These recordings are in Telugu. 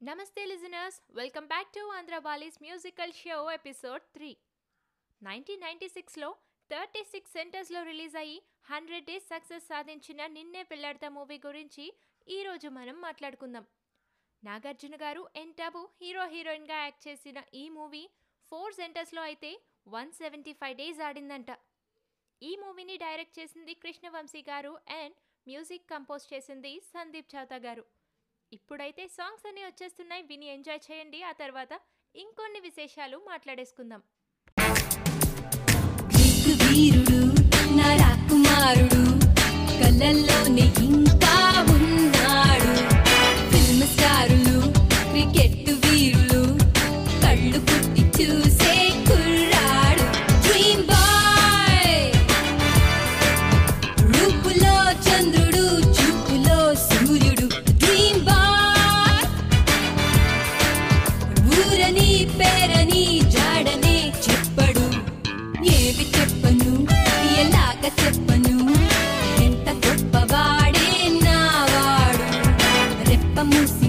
Namaste, listeners. Welcome back to Andhra Bali's musical show episode 3. 1996లో థర్టీ సిక్స్ సెంటర్స్లో రిలీజ్ అయ్యి హండ్రెడ్ డేస్ సక్సెస్ సాధించిన నిన్నే పిల్లాడత మూవీ గురించి ఈరోజు మనం మాట్లాడుకుందాం నాగార్జున గారు ఎన్ టబు హీరో హీరోయిన్గా యాక్ట్ చేసిన ఈ మూవీ ఫోర్ సెంటర్స్లో అయితే వన్ సెవెంటీ ఫైవ్ డేస్ ఆడిందంట ఈ మూవీని డైరెక్ట్ చేసింది కృష్ణవంశీ గారు అండ్ మ్యూజిక్ కంపోజ్ చేసింది సందీప్ చౌతా గారు ఇప్పుడైతే సాంగ్స్ అన్ని వచ్చేస్తున్నాయి. విని ఎంజాయ్ చేయండి. ఆ తర్వాత ఇంకొన్ని విశేషాలు మాట్లాడేసుకుందాం. వీరుడు నా రాకుమారుడు కళ్ళల్లోనే ఇంకా me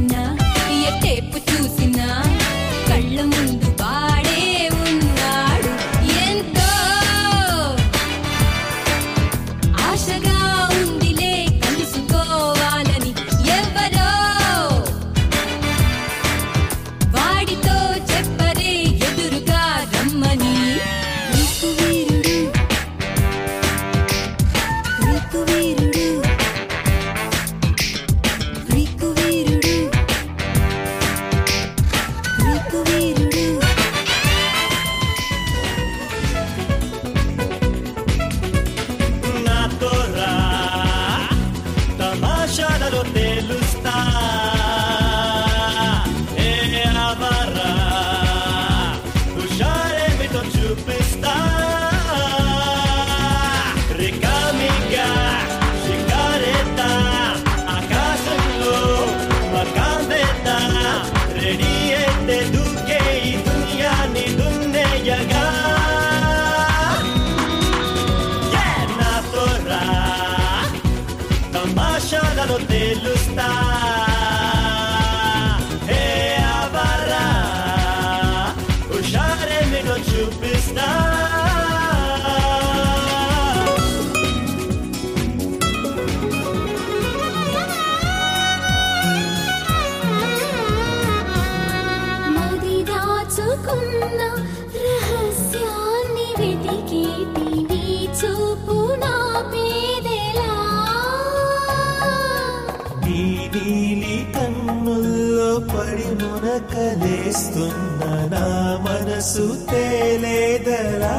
రహస్యాన్ని వెతికేటి చూపు నా నీ నీలి కన్నుల్లో పడి మునకలేస్తున్న నా మనసు తేలేదరా?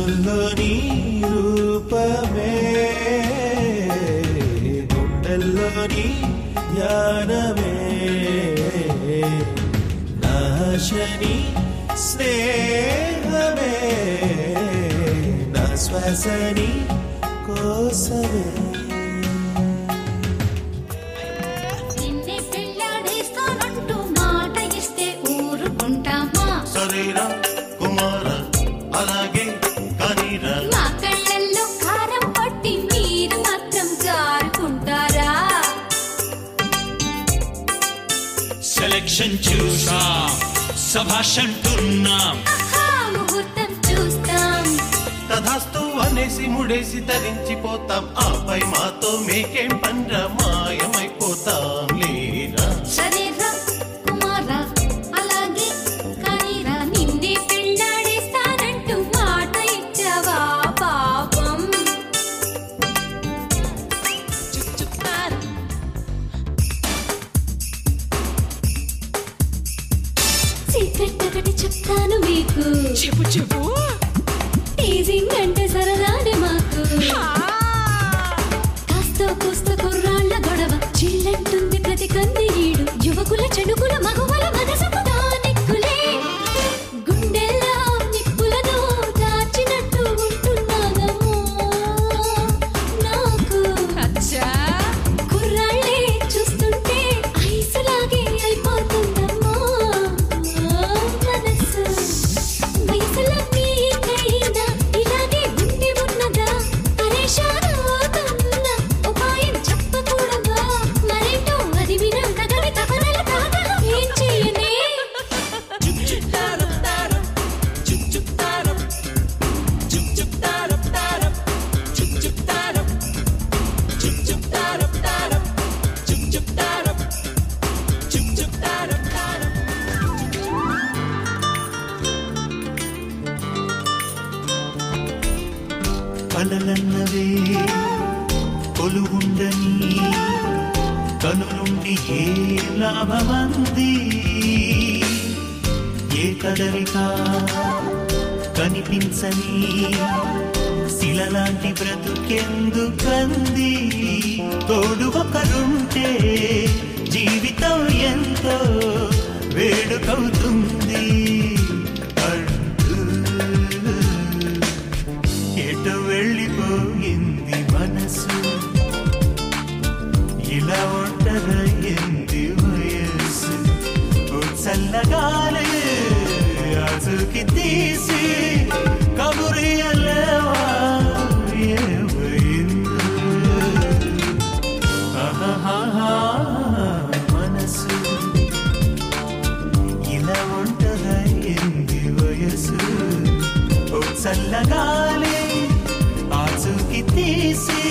కన్నుల్లోని రూపమే. గుండెల్లోని ధ్యానమే నాశని స్నేహమే. నా శ్వాసని కోసమే. సెలక్షన్ చూసాం. సభాషంటున్నాం ఆహా, ముహూర్తం చూస్తాం. అనేసి ముడేసి తరించిపోతాం ఆపై మాతో మేకేం పండ్ర మాయమైపోతాం చెప్తాను మీకు. చెప్పు చెప్పు. టీజింగ్ అంటే సరదానే మాకు. కాస్తో కూస్తో కుర్రాళ్ళ గొడవ. చిల్లంటుంది ప్రతి కంది ఈడు. యువకుల చెడుకుల మగవల మనసుకు కలలన్నవే కొలువుండని కను ఏ లాభమంది? ఏ కదలిక కనిపించని శిలలాంటి బ్రతుకెందుకంది? తోడు ఒకరుంటే జీవితం ఎంతో వేడుకవుతుంది. చల్లగాలి అజుకి తీసి కబురియలేవా ఏమైందో ఆహాహా, మనసు ఇలా ఒంటరయ్యింది వయసు. ఓ చల్లగాలి ఆచూకి తీసి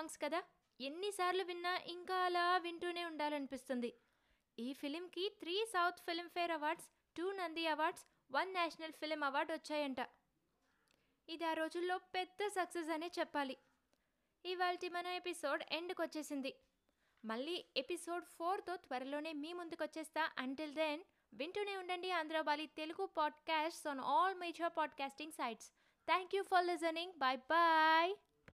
సాంగ్స్ కదా? ఎన్నిసార్లు విన్నా ఇంకా అలా వింటూనే ఉండాలనిపిస్తుంది. ఈ ఫిలింకి three south filmfare awards two Nandi awards one national film award వచ్చాయంట. ఇది ఆ రోజుల్లో పెద్ద సక్సెస్ అనే చెప్పాలి. ఇవాళ మన ఎపిసోడ్ ఎండ్కి వచ్చేసింది మళ్ళీ ఎపిసోడ్ ఫోర్తో త్వరలోనే మీ ముందుకు వచ్చేస్తా అంటిల్ దెన్ వింటూనే ఉండండి Andhrabali Telugu podcasts on all major podcasting sites thank you for listening bye bye